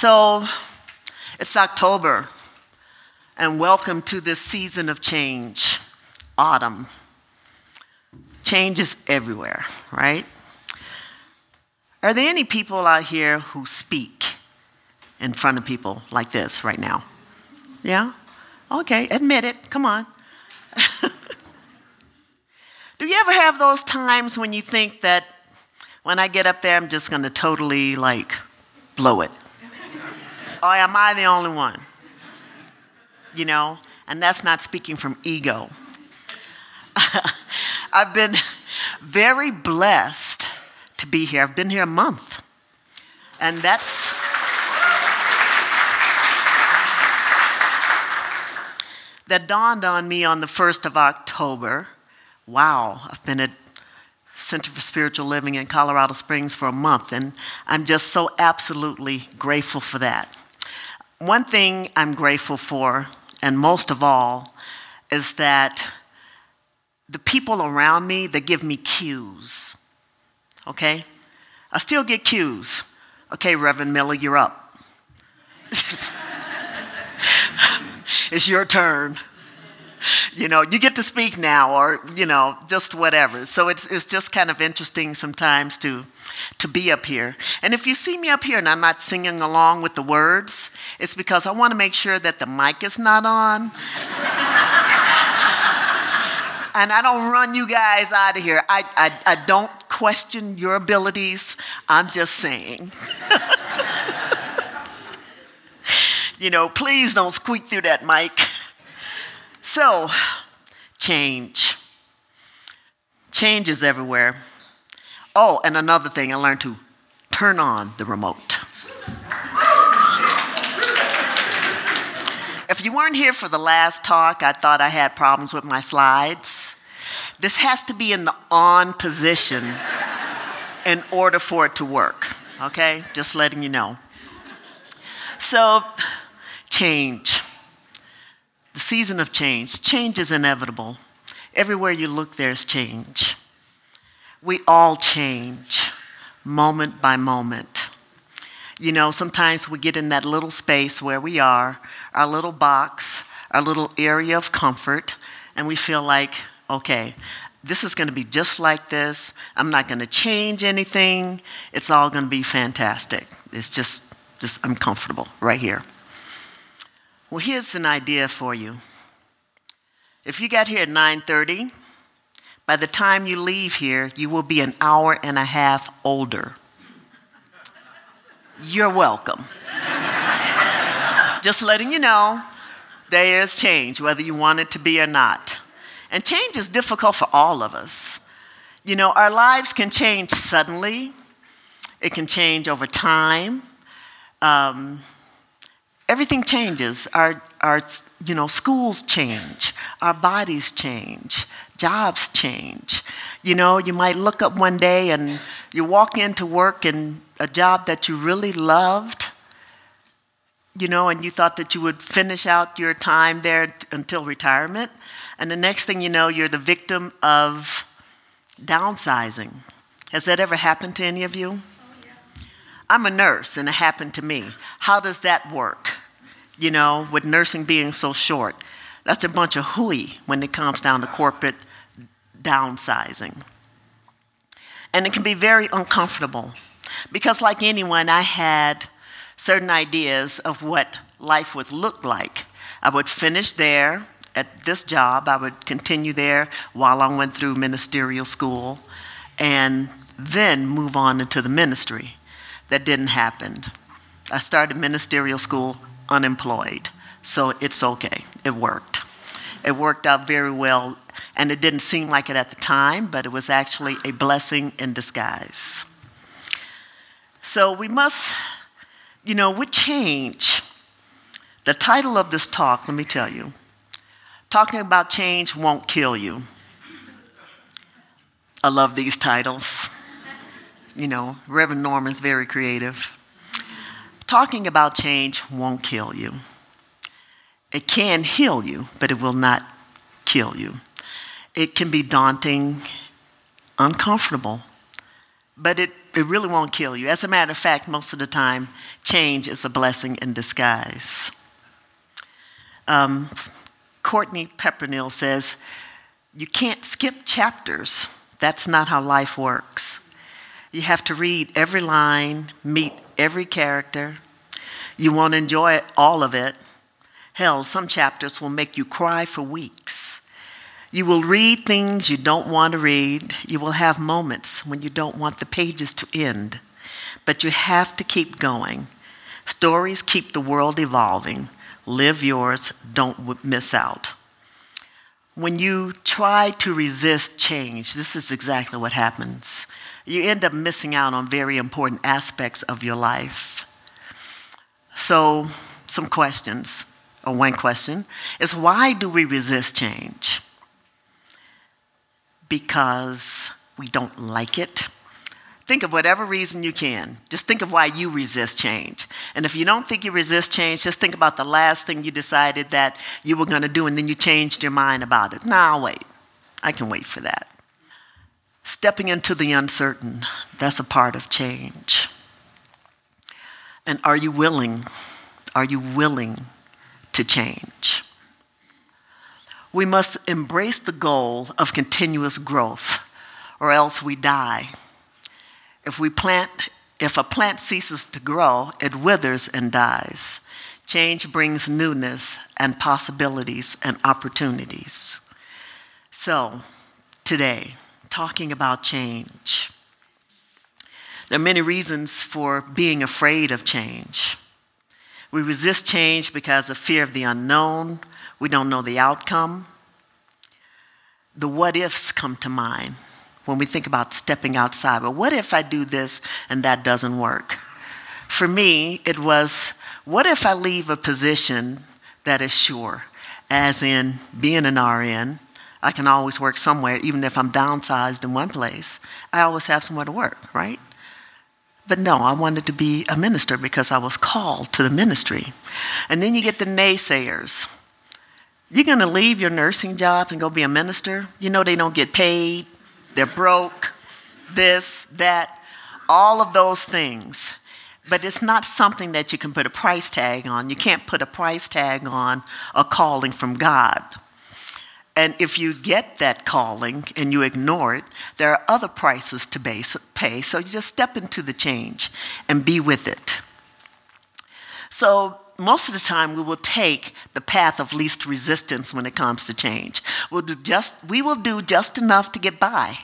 So it's October, and welcome to this season of change, autumn. Change is everywhere, right? Are there any people out here who speak in front of people like this right now? Yeah? Okay, admit it. Come on. Do you ever have those times when you think that when I get up there, I'm just going to totally like blow it? Or am I the only one? You know, and that's not speaking from ego. I've been very blessed to be here. I've been here a month. And that's. that dawned on me on the 1st of October. Wow, I've been at Center for Spiritual Living in Colorado Springs for a month, and I'm just so absolutely grateful for that. One thing I'm grateful for, and most of all, is that the people around me that give me cues. Okay? I still get cues. Okay, Reverend Miller, you're up. it's your turn you know, you get to speak now, or you know, just whatever. So it's it's just kind of interesting sometimes to to be up here. And if you see me up here and I'm not singing along with the words, it's because I want to make sure that the mic is not on. and I don't run you guys out of here. I, I, I don't question your abilities. I'm just saying. you know, please don't squeak through that mic. So, change. Change is everywhere. Oh, and another thing, I learned to turn on the remote. if you weren't here for the last talk, I thought I had problems with my slides. This has to be in the on position in order for it to work, okay? Just letting you know. So, change. The season of change. Change is inevitable. Everywhere you look, there's change. We all change moment by moment. You know, sometimes we get in that little space where we are, our little box, our little area of comfort, and we feel like, okay, this is going to be just like this. I'm not going to change anything. It's all going to be fantastic. It's just, just I'm comfortable right here. Well, here's an idea for you. If you got here at 9:30, by the time you leave here, you will be an hour and a half older. You're welcome. Just letting you know, there is change, whether you want it to be or not. And change is difficult for all of us. You know, our lives can change suddenly, it can change over time. Um, everything changes. Our, our, you know, schools change, our bodies change, jobs change. You know, you might look up one day and you walk into work in a job that you really loved, you know, and you thought that you would finish out your time there t- until retirement. And the next thing you know, you're the victim of downsizing. Has that ever happened to any of you? Oh, I'm a nurse and it happened to me. How does that work? You know, with nursing being so short. That's a bunch of hooey when it comes down to corporate downsizing. And it can be very uncomfortable because, like anyone, I had certain ideas of what life would look like. I would finish there at this job, I would continue there while I went through ministerial school, and then move on into the ministry that didn't happen. I started ministerial school unemployed, so it's okay. It worked. It worked out very well, and it didn't seem like it at the time, but it was actually a blessing in disguise. So we must, you know, with change, the title of this talk, let me tell you, talking about change won't kill you. I love these titles you know, Reverend Norman's very creative. Talking about change won't kill you. It can heal you, but it will not kill you. It can be daunting, uncomfortable, but it it really won't kill you. As a matter of fact, most of the time, change is a blessing in disguise. Um, Courtney Peppernell says, You can't skip chapters. That's not how life works. You have to read every line, meet every character. You won't enjoy all of it. Hell, some chapters will make you cry for weeks. You will read things you don't want to read. You will have moments when you don't want the pages to end. But you have to keep going. Stories keep the world evolving. Live yours, don't miss out. When you try to resist change, this is exactly what happens. You end up missing out on very important aspects of your life. So, some questions, or one question, is why do we resist change? because we don't like it. Think of whatever reason you can. Just think of why you resist change. And if you don't think you resist change, just think about the last thing you decided that you were going to do and then you changed your mind about it. Nah, I'll wait. I can wait for that. Stepping into the uncertain, that's a part of change. And are you willing? Are you willing to change? We must embrace the goal of continuous growth, or else we die. If, we plant, if a plant ceases to grow, it withers and dies. Change brings newness and possibilities and opportunities. So, today, talking about change. There are many reasons for being afraid of change. We resist change because of fear of the unknown, we don't know the outcome. The what ifs come to mind when we think about stepping outside. But what if I do this and that doesn't work? For me, it was what if I leave a position that is sure, as in being an RN? I can always work somewhere, even if I'm downsized in one place. I always have somewhere to work, right? But no, I wanted to be a minister because I was called to the ministry. And then you get the naysayers. You're going to leave your nursing job and go be a minister? You know they don't get paid, they're broke, this, that, all of those things. But it's not something that you can put a price tag on. You can't put a price tag on a calling from God. And if you get that calling and you ignore it, there are other prices to pay. So you just step into the change and be with it. So most of the time we will take the path of least resistance when it comes to change. We'll do just, we will do just enough to get by.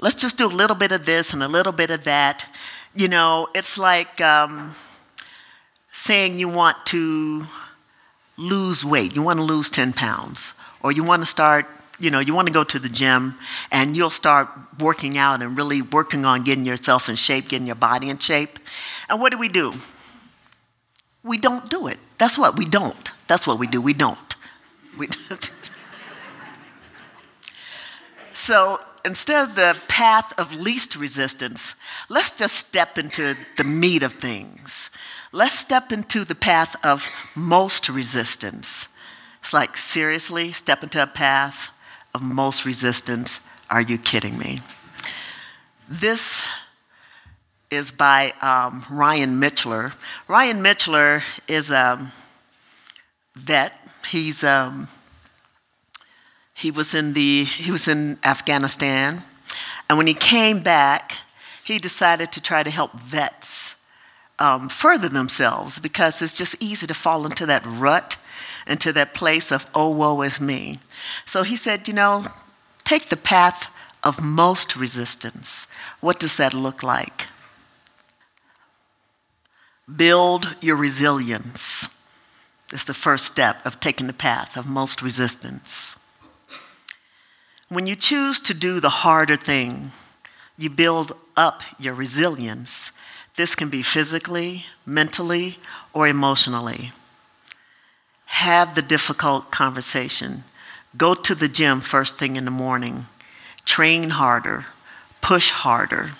Let's just do a little bit of this and a little bit of that. You know, it's like um, saying you want to lose weight, you want to lose 10 pounds, or you want to start you know, you want to go to the gym and you'll start working out and really working on getting yourself in shape, getting your body in shape. And what do we do? we don't do it. That's what we don't. That's what we do. We don't. We, so instead of the path of least resistance, let's just step into the meat of things. Let's step into the path of most resistance. It's like, seriously, step into a path of most resistance? Are you kidding me? This is by um, Ryan Michler. Ryan Michler is a vet. He's um, he was in the he was in Afghanistan, and when he came back, he decided to try to help vets um, further themselves because it's just easy to fall into that rut, into that place of oh woe is me. So he said, you know, take the path of most resistance. What does that look like? Build your resilience. It's the first step of taking the path of most resistance. When you choose to do the harder thing, you build up your resilience. This can be physically, mentally, or emotionally. Have the difficult conversation. Go to the gym first thing in the morning. Train harder. Push harder.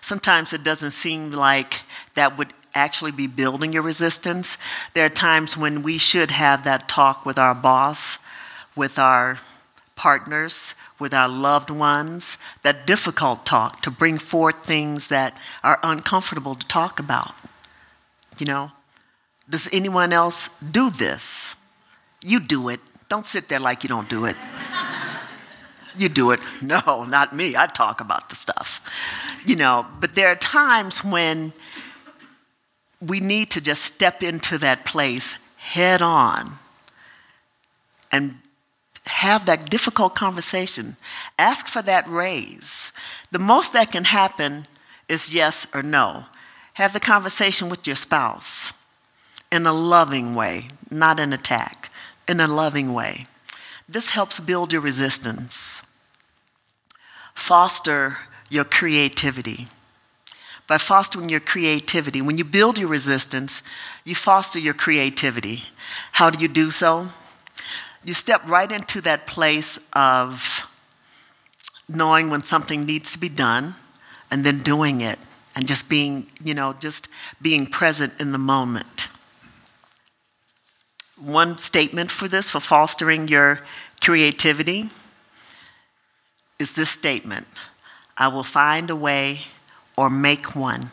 Sometimes it doesn't seem like that would actually be building your resistance. There are times when we should have that talk with our boss, with our partners, with our loved ones, that difficult talk to bring forth things that are uncomfortable to talk about. You know, does anyone else do this? You do it. Don't sit there like you don't do it. you do it. No, not me. I talk about the stuff. You know, but there are times when we need to just step into that place head on and have that difficult conversation. Ask for that raise. The most that can happen is yes or no. Have the conversation with your spouse in a loving way, not an attack, in a loving way. This helps build your resistance. Foster your creativity. By fostering your creativity, when you build your resistance, you foster your creativity. How do you do so? You step right into that place of knowing when something needs to be done and then doing it and just being, you know, just being present in the moment. One statement for this, for fostering your creativity, is this statement I will find a way or make one.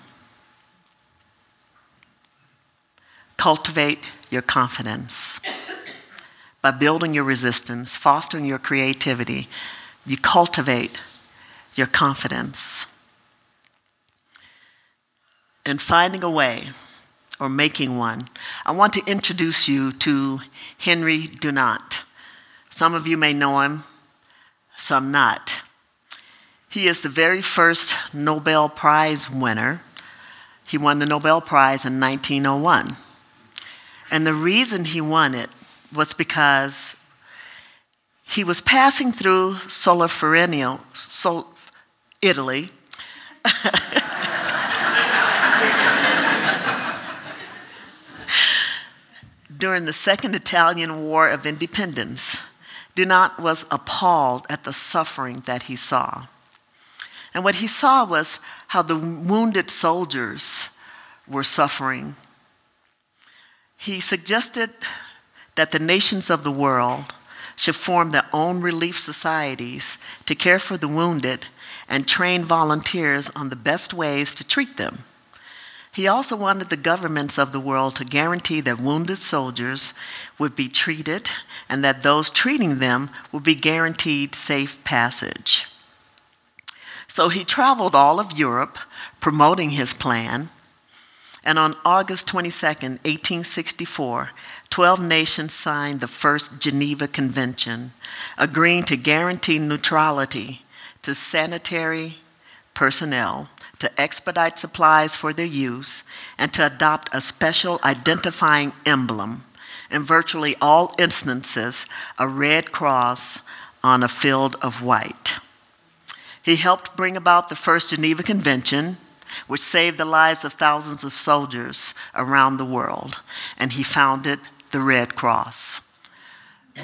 Cultivate your confidence. By building your resistance, fostering your creativity, you cultivate your confidence. And finding a way or making one, I want to introduce you to Henry Dunant. Some of you may know him, some not. He is the very first Nobel Prize winner. He won the Nobel Prize in 1901. And the reason he won it was because he was passing through Solferino, Sol, Italy. During the Second Italian War of Independence, Dunant was appalled at the suffering that he saw. And what he saw was how the wounded soldiers were suffering. He suggested that the nations of the world should form their own relief societies to care for the wounded and train volunteers on the best ways to treat them. He also wanted the governments of the world to guarantee that wounded soldiers would be treated and that those treating them would be guaranteed safe passage. So he traveled all of Europe promoting his plan. And on August 22, 1864, 12 nations signed the first Geneva Convention, agreeing to guarantee neutrality to sanitary personnel, to expedite supplies for their use, and to adopt a special identifying emblem. In virtually all instances, a red cross on a field of white. He helped bring about the first Geneva Convention, which saved the lives of thousands of soldiers around the world, and he founded the Red Cross.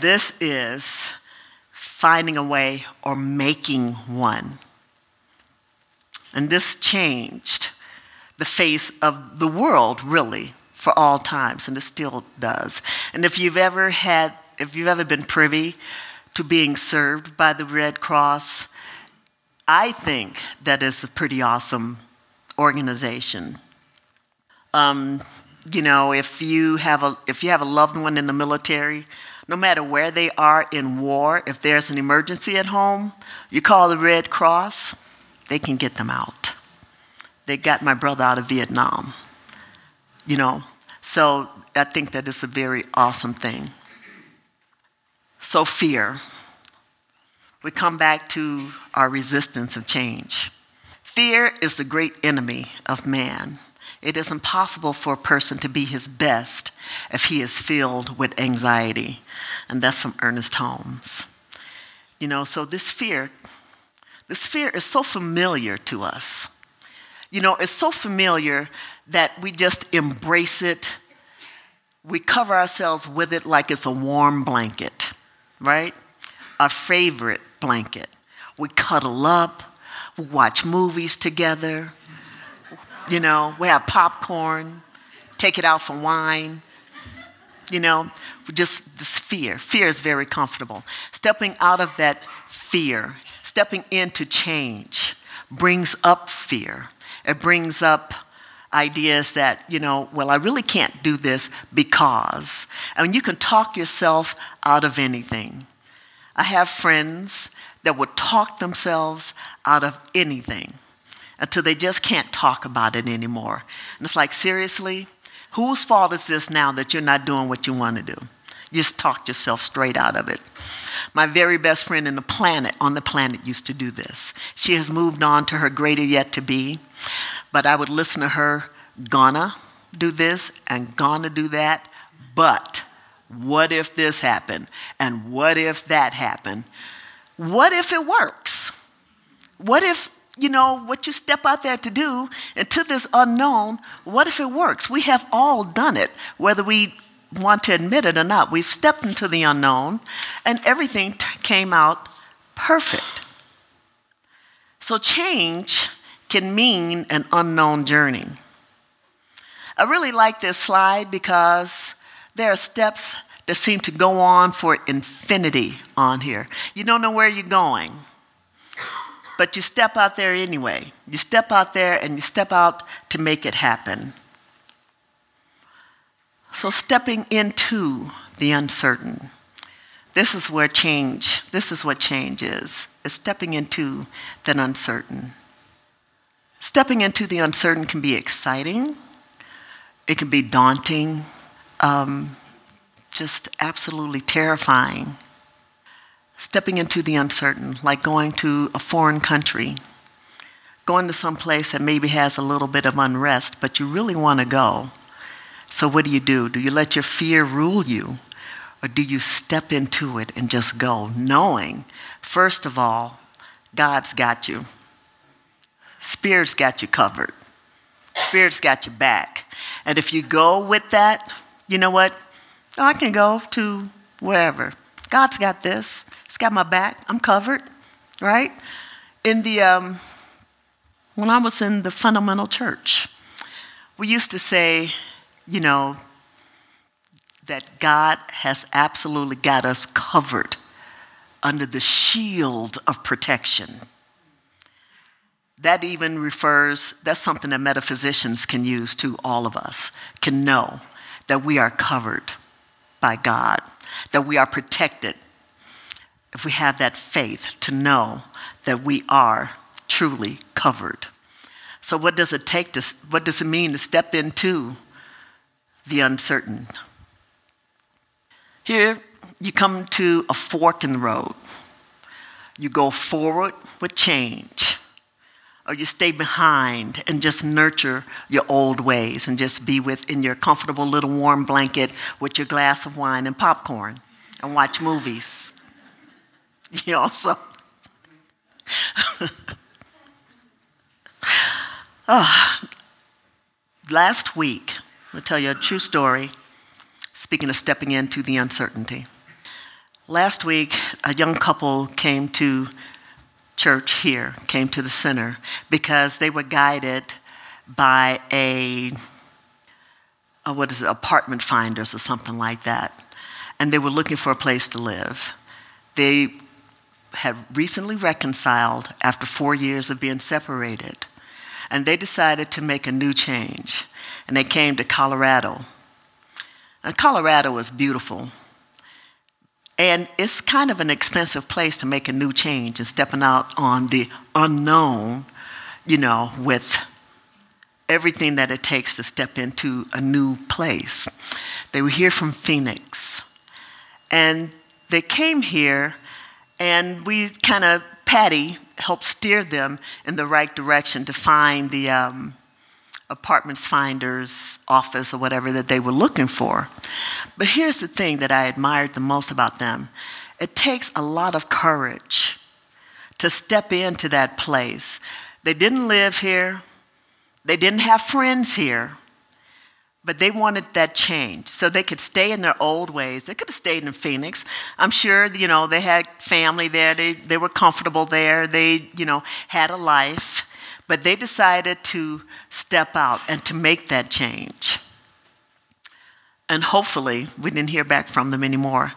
This is finding a way or making one. And this changed the face of the world, really, for all times, and it still does. And if you've ever had, if you've ever been privy to being served by the Red Cross, I think that is a pretty awesome organization. Um, you know, if you have a if you have a loved one in the military, no matter where they are in war, if there's an emergency at home, you call the Red Cross, they can get them out. They got my brother out of Vietnam. You know, so I think that is a very awesome thing. So fear. We come back to our resistance of change. Fear is the great enemy of man. It is impossible for a person to be his best if he is filled with anxiety. And that's from Ernest Holmes. You know, so this fear, this fear is so familiar to us. You know, it's so familiar that we just embrace it. We cover ourselves with it like it's a warm blanket, right? A favorite blanket. We cuddle up, we watch movies together, you know, we have popcorn, take it out for wine. You know, just this fear. Fear is very comfortable. Stepping out of that fear, stepping into change, brings up fear. It brings up ideas that, you know, well, I really can't do this because. And you can talk yourself out of anything. I have friends that would talk themselves out of anything until they just can't talk about it anymore. And it's like, seriously? Whose fault is this now that you're not doing what you want to do? You just talked yourself straight out of it. My very best friend in the planet, on the planet, used to do this. She has moved on to her greater yet to be, but I would listen to her, gonna do this and gonna do that, but what if this happened? And what if that happened? What if it works? What if, you know, what you step out there to do into this unknown, what if it works? We have all done it, whether we want to admit it or not. We've stepped into the unknown and everything t- came out perfect. So change can mean an unknown journey. I really like this slide because there are steps that seem to go on for infinity on here. You don't know where you're going, but you step out there anyway. You step out there and you step out to make it happen. So, stepping into the uncertain. This is where change, this is what change is. Is stepping into the uncertain. Stepping into the uncertain can be exciting, it can be daunting, um, just absolutely terrifying. Stepping into the uncertain, like going to a foreign country, going to some place that maybe has a little bit of unrest, but you really want to go. So, what do you do? Do you let your fear rule you? Or do you step into it and just go, knowing, first of all, God's got you? Spirit's got you covered. Spirit's got you back. And if you go with that, you know what? I can go to wherever. God's got this. He's got my back. I'm covered, right? In the um, when I was in the fundamental church, we used to say, you know, that God has absolutely got us covered under the shield of protection. That even refers, that's something that metaphysicians can use to all of us, can know that we are covered by God, that we are protected if we have that faith to know that we are truly covered. So, what does it take to, what does it mean to step into the uncertain? Here, you come to a fork in the road. You go forward with change, or you stay behind and just nurture your old ways and just be within your comfortable little warm blanket with your glass of wine and popcorn and watch movies. You know, so. oh, last week, I'll tell you a true story, speaking of stepping into the uncertainty. Last week, a young couple came to church here, came to the center, because they were guided by a, a what is it, apartment finders or something like that. And they were looking for a place to live. They had recently reconciled after four years of being separated. And they decided to make a new change. And they came to Colorado. And Colorado is beautiful. And it's kind of an expensive place to make a new change and stepping out on the unknown, you know, with everything that it takes to step into a new place. They were here from Phoenix. And they came here, and we kind of, Patty helped steer them in the right direction to find the um, apartments finder's office or whatever that they were looking for. But here's the thing that I admired the most about them it takes a lot of courage to step into that place. They didn't live here, they didn't have friends here, but they wanted that change so they could stay in their old ways. They could have stayed in Phoenix. I'm sure, you know, they had family there, they, they were comfortable there, they, you know, had a life, but they decided to step out and to make that change. And hopefully, we didn't hear back from them anymore,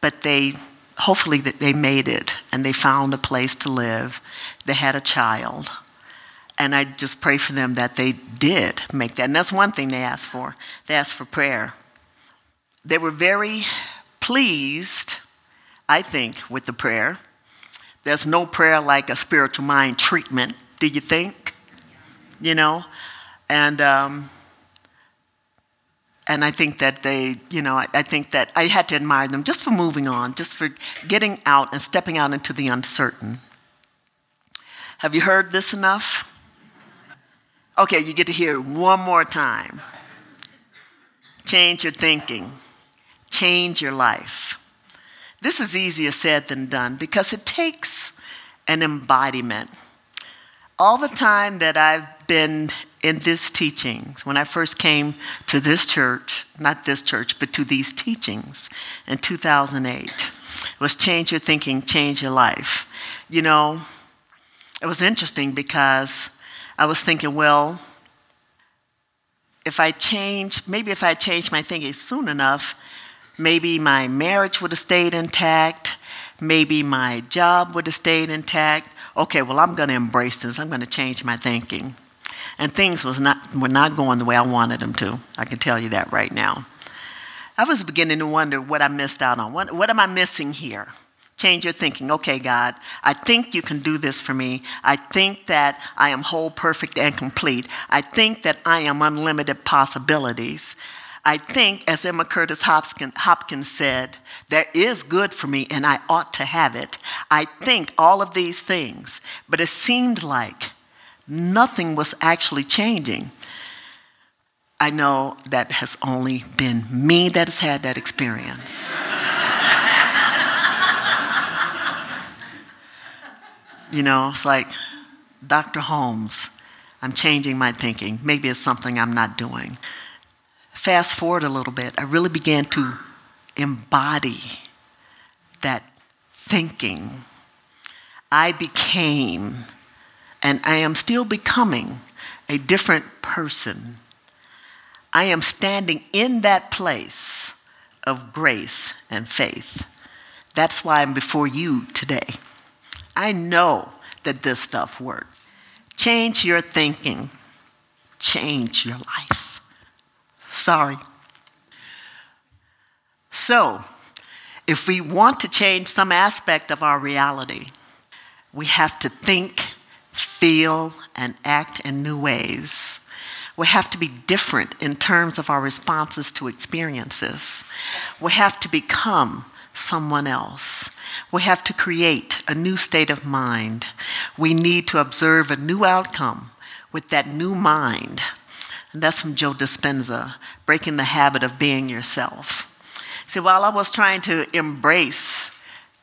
but they hopefully that they made it and they found a place to live. They had a child. And I just pray for them that they did make that. And that's one thing they asked for. They asked for prayer. They were very pleased, I think, with the prayer. There's no prayer like a spiritual mind treatment, do you think? You know? And, um, and I think that they, you know, I, I, think that I had to admire them just for moving on, just for getting out and stepping out into the uncertain. Have you heard this enough? Okay, you get to hear it one more time. Change your thinking, change your life. This is easier said than done because it takes an embodiment. All the time that I've been in this teachings, when I first came to this church, not this church, but to these teachings in 2008, was change your thinking, change your life. You know, it was interesting because I was thinking, well, if I change, maybe if I changed my thinking soon enough, Maybe my marriage would have stayed intact. Maybe my job would have stayed intact. Okay, well, I'm going to embrace this. I'm going to change my thinking. And things was not, were not going the way I wanted them to. I can tell you that right now. I was beginning to wonder what I missed out on. What, what am I missing here? Change your thinking. Okay, God, I think you can do this for me. I think that I am whole, perfect, and complete. I think that I am unlimited possibilities. I think, as Emma Curtis Hopkins said, there is good for me and I ought to have it. I think all of these things, but it seemed like nothing was actually changing. I know that has only been me that has had that experience. you know, it's like, Dr. Holmes, I'm changing my thinking. Maybe it's something I'm not doing fast forward a little bit, I really began to embody that thinking. I became, and I am still becoming, a different person. I am standing in that place of grace and faith. That's why I'm before you today. I know that this stuff works. Change your thinking, change your life. Sorry. So, if we want to change some aspect of our reality, we have to think, feel, and act in new ways. We have to be different in terms of our responses to experiences. We have to become someone else. We have to create a new state of mind. We need to observe a new outcome with that new mind and that's from Joe Dispenza, Breaking the Habit of Being Yourself. See, while I was trying to embrace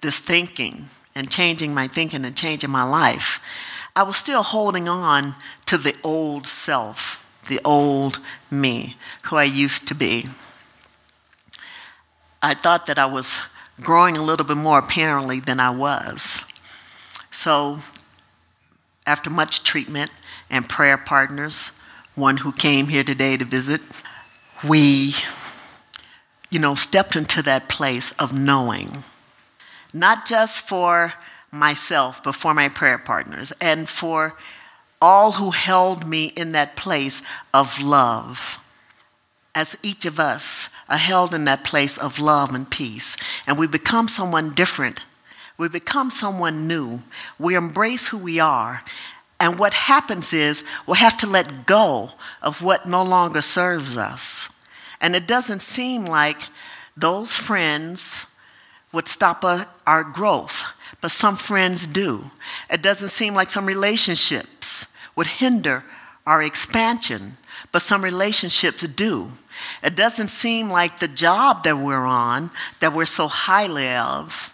this thinking and changing my thinking and changing my life, I was still holding on to the old self, the old me, who I used to be. I thought that I was growing a little bit more apparently than I was. So, after much treatment and prayer partners, one who came here today to visit, we, you know, stepped into that place of knowing, not just for myself, but for my prayer partners and for all who held me in that place of love. As each of us are held in that place of love and peace, and we become someone different, we become someone new, we embrace who we are, and what happens is we'll have to let go of what no longer serves us. And it doesn't seem like those friends would stop our growth, but some friends do. It doesn't seem like some relationships would hinder our expansion, but some relationships do. It doesn't seem like the job that we're on, that we're so highly of,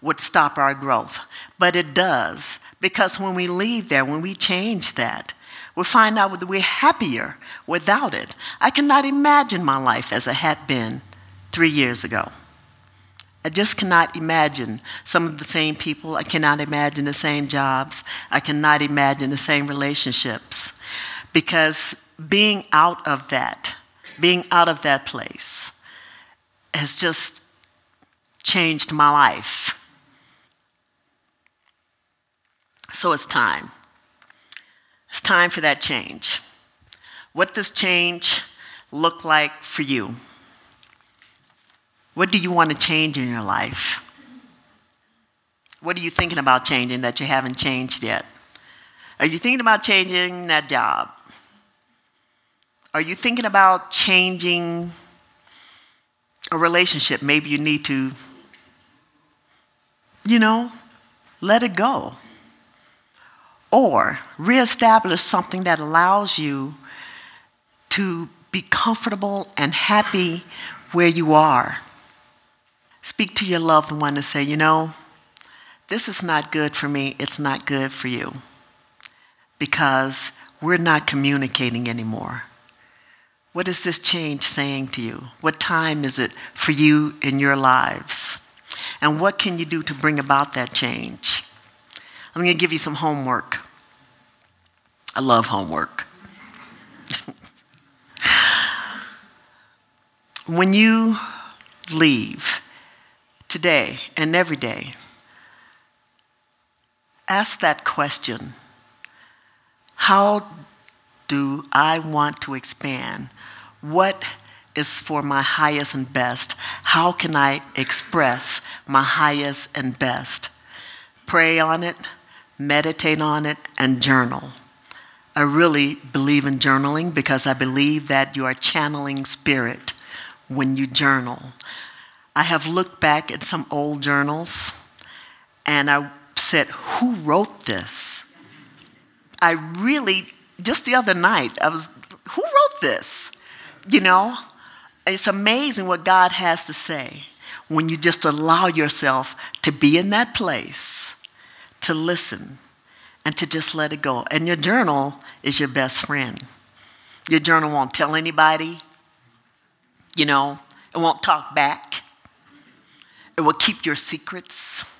would stop our growth, but it does. Because when we leave there, when we change that, we find out that we're happier without it. I cannot imagine my life as it had been three years ago. I just cannot imagine some of the same people. I cannot imagine the same jobs. I cannot imagine the same relationships. Because being out of that being out of that place has just changed my life. So it's time. It's time for that change. What does change look like for you? What do you want to change in your life? What are you thinking about changing that you haven't changed yet? Are you thinking about changing that job? Are you thinking about changing a relationship? Maybe you need to, you know, let it go. Or reestablish something that allows you to be comfortable and happy where you are. Speak to your loved one and say, you know, this is not good for me, it's not good for you. Because we're not communicating anymore. What is this change saying to you? What time is it for you in your lives? And what can you do to bring about that change? I'm going to give you some homework. I love homework. when you leave today and every day, ask that question How do I want to expand? What is for my highest and best? How can I express my highest and best? Pray on it, meditate on it, and journal. I really believe in journaling because I believe that you are channeling spirit when you journal. I have looked back at some old journals and I said, Who wrote this? I really, just the other night, I was, Who wrote this? You know, it's amazing what God has to say when you just allow yourself to be in that place, to listen, and to just let it go. And your journal is your best friend. Your journal won't tell anybody, you know, it won't talk back, it will keep your secrets.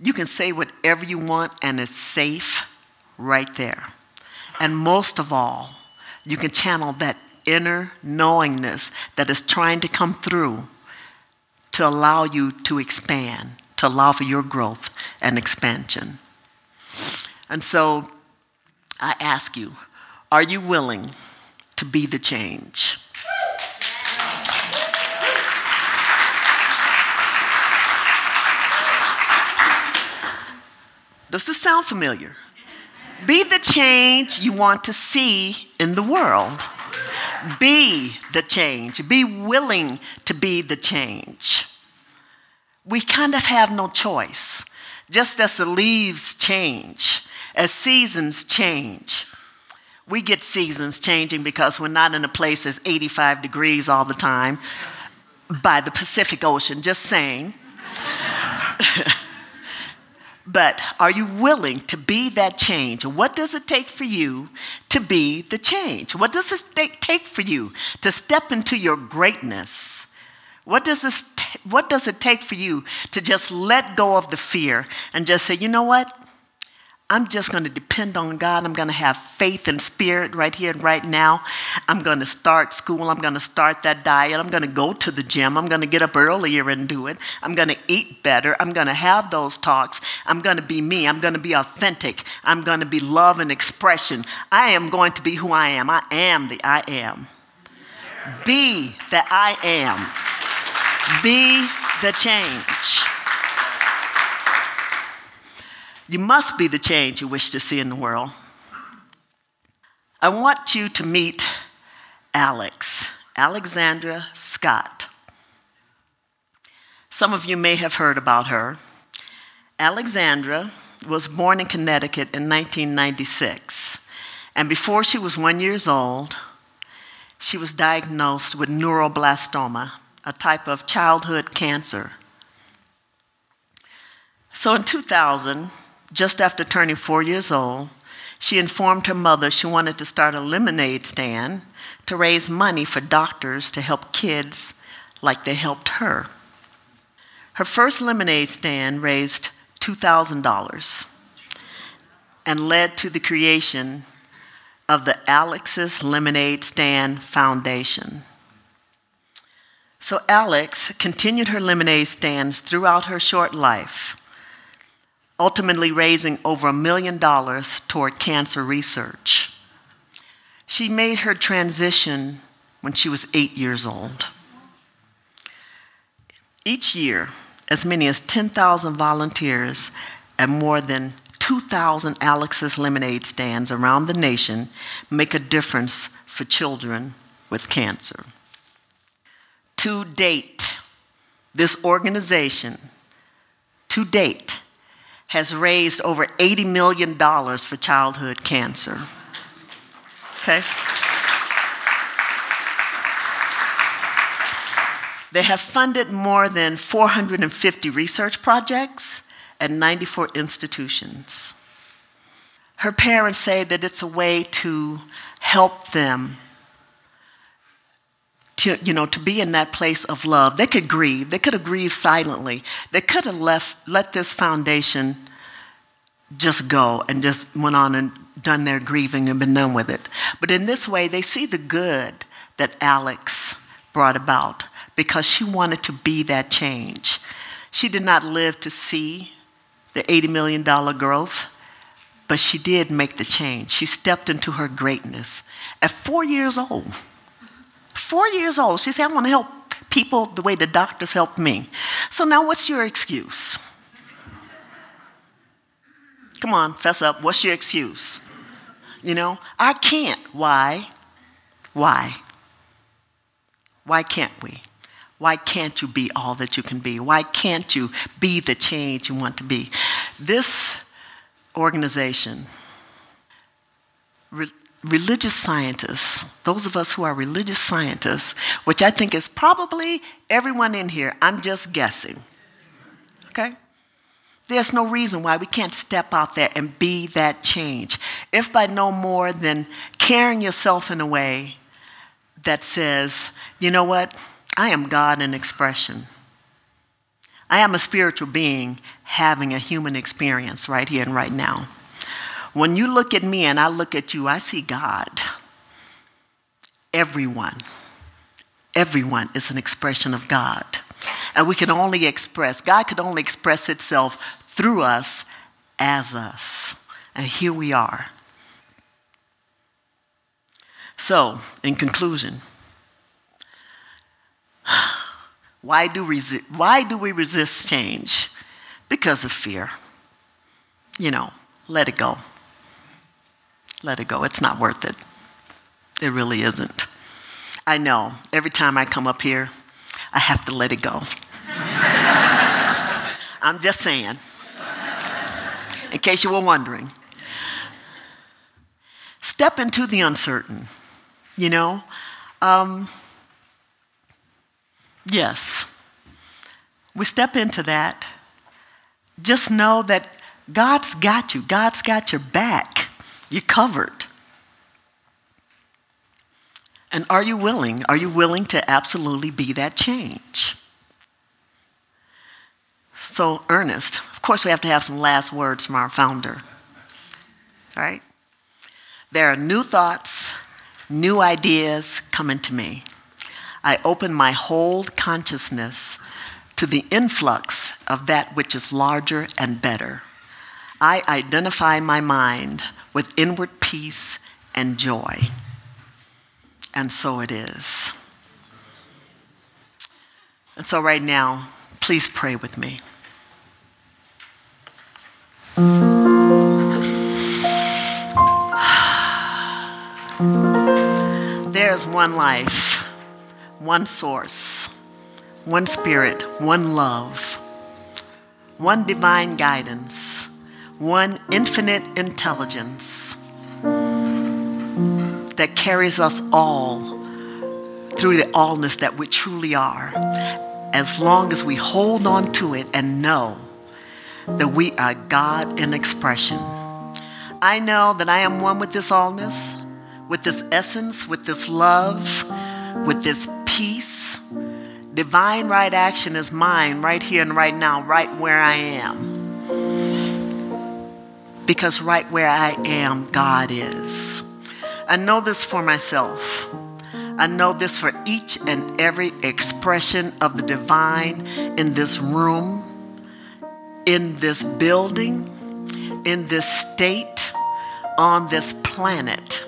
You can say whatever you want, and it's safe right there. And most of all, you can channel that inner knowingness that is trying to come through to allow you to expand, to allow for your growth and expansion. And so I ask you, are you willing to be the change? Does this sound familiar? Be the change you want to see in the world. Be the change. Be willing to be the change. We kind of have no choice. Just as the leaves change, as seasons change, we get seasons changing because we're not in a place that's 85 degrees all the time by the Pacific Ocean, just saying. But are you willing to be that change? What does it take for you to be the change? What does it take for you to step into your greatness? What does, this t- what does it take for you to just let go of the fear and just say, you know what? I'm just going to depend on God. I'm going to have faith and spirit right here and right now. I'm going to start school. I'm going to start that diet. I'm going to go to the gym. I'm going to get up earlier and do it. I'm going to eat better. I'm going to have those talks. I'm going to be me. I'm going to be authentic. I'm going to be love and expression. I am going to be who I am. I am the I am. Be the I am. Be the change. You must be the change you wish to see in the world. I want you to meet Alex, Alexandra Scott. Some of you may have heard about her. Alexandra was born in Connecticut in 1996, and before she was one years old, she was diagnosed with neuroblastoma, a type of childhood cancer. So in 2000, just after turning four years old, she informed her mother she wanted to start a lemonade stand to raise money for doctors to help kids like they helped her. Her first lemonade stand raised $2,000 and led to the creation of the Alex's Lemonade Stand Foundation. So, Alex continued her lemonade stands throughout her short life, ultimately raising over a million dollars toward cancer research. She made her transition when she was eight years old. Each year, as many as 10,000 volunteers and more than 2,000 Alex's lemonade stands around the nation make a difference for children with cancer. To date, this organization, to date, has raised over $80 million for childhood cancer. Okay? They have funded more than 450 research projects at 94 institutions. Her parents say that it's a way to help them to, you know, to be in that place of love. They could grieve. They could have grieved silently. They could have left, let this foundation just go and just went on and done their grieving and been done with it. But in this way, they see the good that Alex brought about because she wanted to be that change. She did not live to see the $80 million growth, but she did make the change. She stepped into her greatness at four years old. Four years old, she said, I want to help people the way the doctors helped me. So now, what's your excuse? Come on, fess up. What's your excuse? You know, I can't. Why? Why? Why can't we? Why can't you be all that you can be? Why can't you be the change you want to be? This organization, re- religious scientists, those of us who are religious scientists, which I think is probably everyone in here, I'm just guessing. Okay? There's no reason why we can't step out there and be that change, if by no more than carrying yourself in a way that says, you know what? I am God in expression. I am a spiritual being having a human experience right here and right now. When you look at me and I look at you, I see God. Everyone, everyone is an expression of God. And we can only express, God could only express itself through us as us. And here we are. So, in conclusion, why do, resi- why do we resist change? Because of fear. You know, let it go. Let it go. It's not worth it. It really isn't. I know every time I come up here, I have to let it go. I'm just saying, in case you were wondering. Step into the uncertain, you know? Um, Yes. We step into that. Just know that God's got you, God's got your back. You're covered. And are you willing? Are you willing to absolutely be that change? So, Ernest, of course, we have to have some last words from our founder. All right? There are new thoughts, new ideas coming to me. I open my whole consciousness to the influx of that which is larger and better. I identify my mind with inward peace and joy. And so it is. And so, right now, please pray with me. There's one life one source, one spirit, one love, one divine guidance, one infinite intelligence that carries us all through the allness that we truly are, as long as we hold on to it and know that we are God in expression. I know that I am one with this allness, with this essence, with this love, with this peace. Divine right action is mine right here and right now, right where I am. Because right where I am, God is. I know this for myself. I know this for each and every expression of the divine in this room, in this building, in this state, on this planet.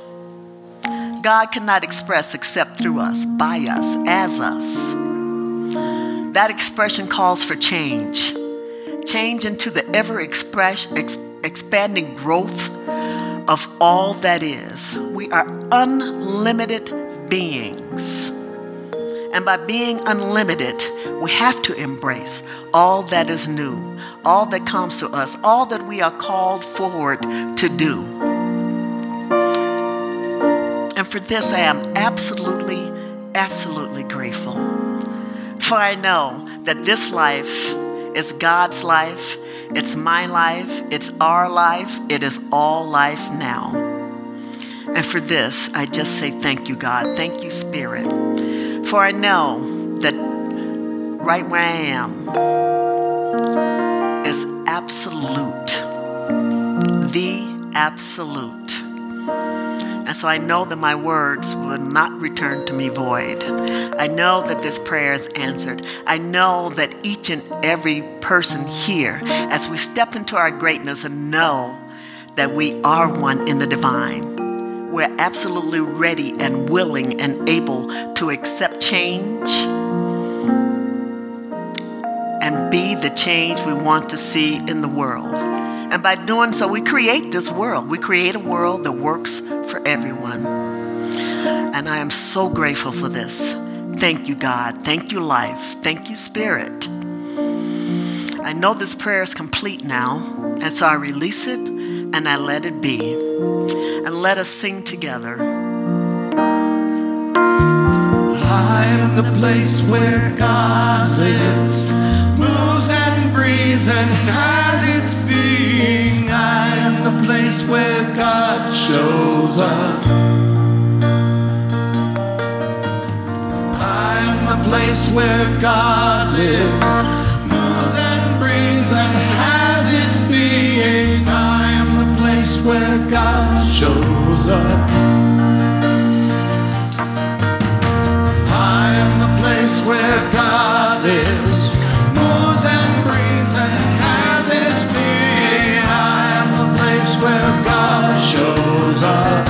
God cannot express except through us, by us, as us. That expression calls for change change into the ever express, ex, expanding growth of all that is. We are unlimited beings. And by being unlimited, we have to embrace all that is new, all that comes to us, all that we are called forward to do. And for this, I am absolutely, absolutely grateful. For I know that this life is God's life, it's my life, it's our life, it is all life now. And for this, I just say thank you, God. Thank you, Spirit. For I know that right where I am is absolute, the absolute. And so I know that my words will not return to me void. I know that this prayer is answered. I know that each and every person here, as we step into our greatness and know that we are one in the divine, we're absolutely ready and willing and able to accept change and be the change we want to see in the world. And by doing so, we create this world. We create a world that works for everyone. And I am so grateful for this. Thank you, God. Thank you, life. Thank you, Spirit. I know this prayer is complete now, and so I release it and I let it be. And let us sing together. I am the place where God lives, moves and breathes and has. I place where God shows up. I am the place where God lives, moves and breathes and has its being. I am the place where God shows up. I am the place where God is, moves and where God shows up.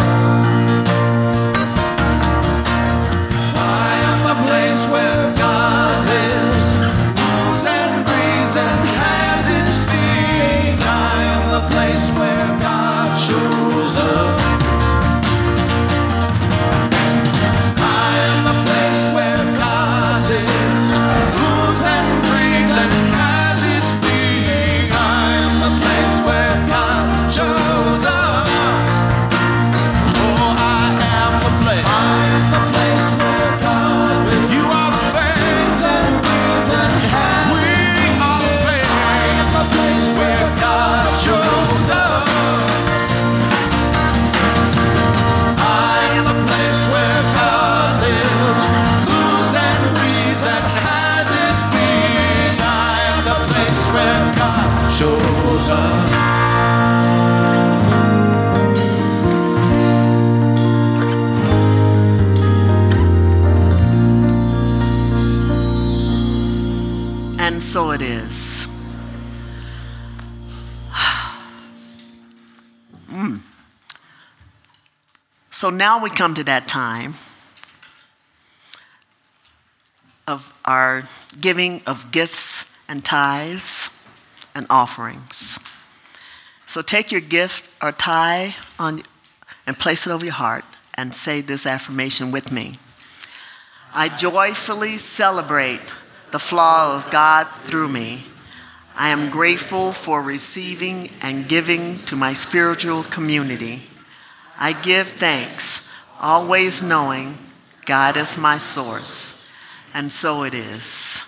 So now we come to that time of our giving of gifts and tithes and offerings. So take your gift or tithe on, and place it over your heart and say this affirmation with me. I joyfully celebrate the flaw of God through me. I am grateful for receiving and giving to my spiritual community. I give thanks, always knowing God is my source. And so it is.